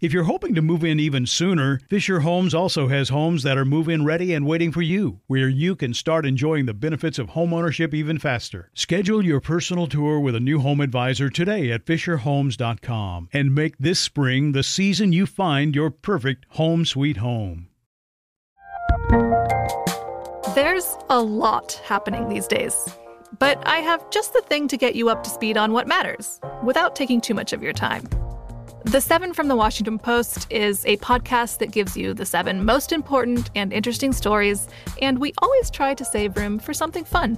If you're hoping to move in even sooner, Fisher Homes also has homes that are move in ready and waiting for you, where you can start enjoying the benefits of homeownership even faster. Schedule your personal tour with a new home advisor today at FisherHomes.com and make this spring the season you find your perfect home sweet home. There's a lot happening these days. But I have just the thing to get you up to speed on what matters without taking too much of your time. The Seven from the Washington Post is a podcast that gives you the seven most important and interesting stories, and we always try to save room for something fun.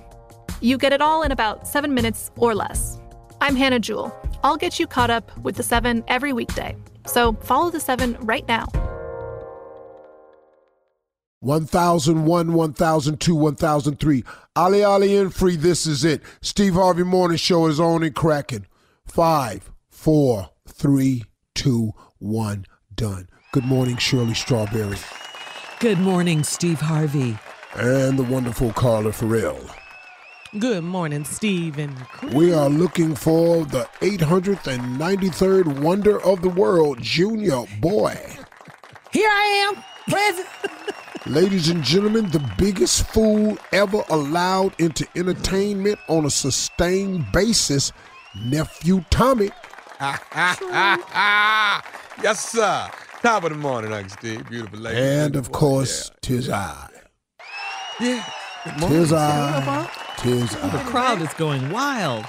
You get it all in about seven minutes or less. I'm Hannah Jewell. I'll get you caught up with the seven every weekday. So follow the seven right now. 1001, 1002, 1003. Ali Ali and free, this is it. Steve Harvey Morning Show is on and cracking. Five, four, three, two, one, done. Good morning, Shirley Strawberry. Good morning, Steve Harvey. And the wonderful Carla Ferrell. Good morning, Steve and Chris. We are looking for the 893rd wonder of the world, Junior Boy. Here I am, present. Ladies and gentlemen, the biggest fool ever allowed into entertainment on a sustained basis, Nephew Tommy. yes, sir. Top of the morning, Uncle Steve. Beautiful lady. And of course, Tis I. Yeah. Tis I. Tis I. The crowd is going wild.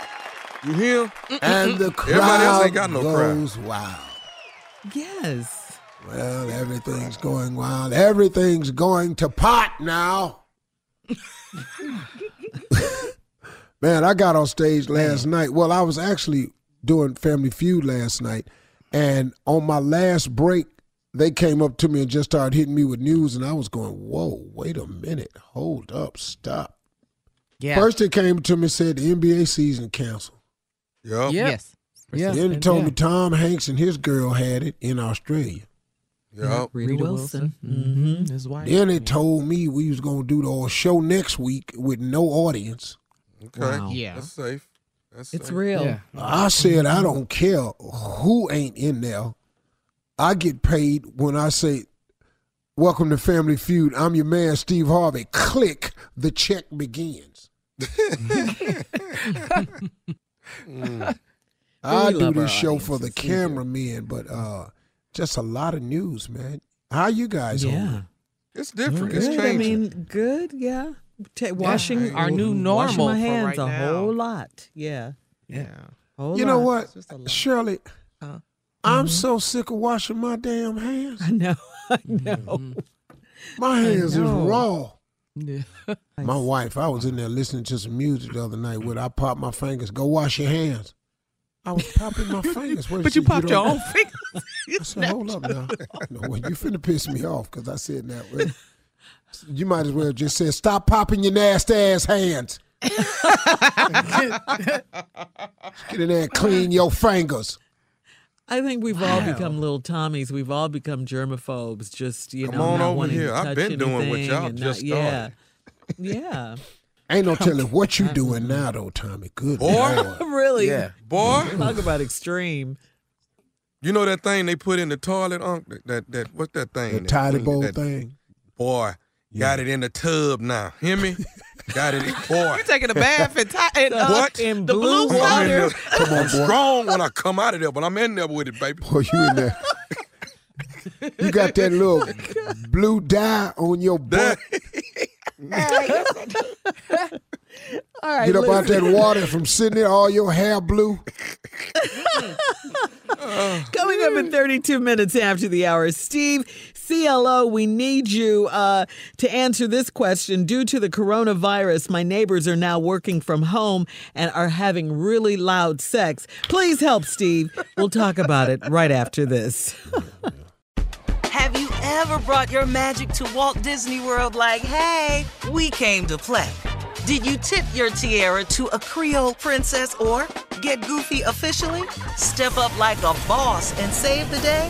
You hear? And the Everybody else ain't got no crowd. goes wild. Yes. Well, everything's going wild. Everything's going to pot now. Man, I got on stage last night. Well, I was actually doing Family Feud last night, and on my last break, they came up to me and just started hitting me with news, and I was going, "Whoa, wait a minute, hold up, stop." Yeah. First, they came to me and said the NBA season canceled. Yup. Yep. Yes. Yeah. Then they told me Tom Hanks and his girl had it in Australia. Yeah, Rita, Wilson. Mm-hmm. His wife. Then they told me we was gonna do the whole show next week with no audience. Okay. Wow. Yeah. That's safe. That's It's safe. real. Yeah. I said I don't care who ain't in there. I get paid when I say, "Welcome to Family Feud." I'm your man, Steve Harvey. Click. The check begins. I do this show for the audiences. We cameramen, but uh, just a lot of news, man. How you guys Yeah. on? It's different. It's Good. changing. I mean, good. Yeah. Ta- washing Our new washing normal my for hands right a now. whole lot. Yeah. Yeah. Whole You know what, It's just a lot. Shirley? Huh? I'm mm-hmm. so sick of washing my damn hands. I know. I mm-hmm. know. My hands is raw. Yeah. My wife, I was in there listening to some music the other night with I popped my fingers. Go wash your hands. I was popping my fingers. What But she- you popped your own fingers. I said, hold up now. No, well, you finna piss me off because I said that. Well, you might as well just say, stop popping your nasty ass hands. Get in there and clean your fingers. I think we've all become little Tommies. We've all become germaphobes. Just you Come know, on not over wanting here. to I've touch been doing what anything y'all and just not, yeah, yeah. Ain't no telling what you doing now, though, Tommy. Good Boy. Really? Yeah. Boy, Talk about extreme. you know that thing they put in the toilet, Unc? That, that, that what's that thing? The that tidy clean- bowl that- thing. Boy, got it in the tub now. Hear me? got it, boy. You taking a bath and, ti- and uh, What? In the blue blue I'm water. Come on, boy. I'm strong when I come out of there, but I'm in there with it, baby. Boy, you in there. You got that little blue dye on your butt. All right. Get up out listen. that water from sitting there, all your hair blue. Coming up in 32 minutes after the hour, Steve, CLO, we need you uh, to answer this question. Due to the coronavirus, my neighbors are now working from home and are having really loud sex. Please help, Steve. We'll talk about it right after this. Have you ever brought your magic to Walt Disney World like, hey, we came to play? Did you tip your tiara to a Creole princess or get goofy officially? Step up like a boss and save the day?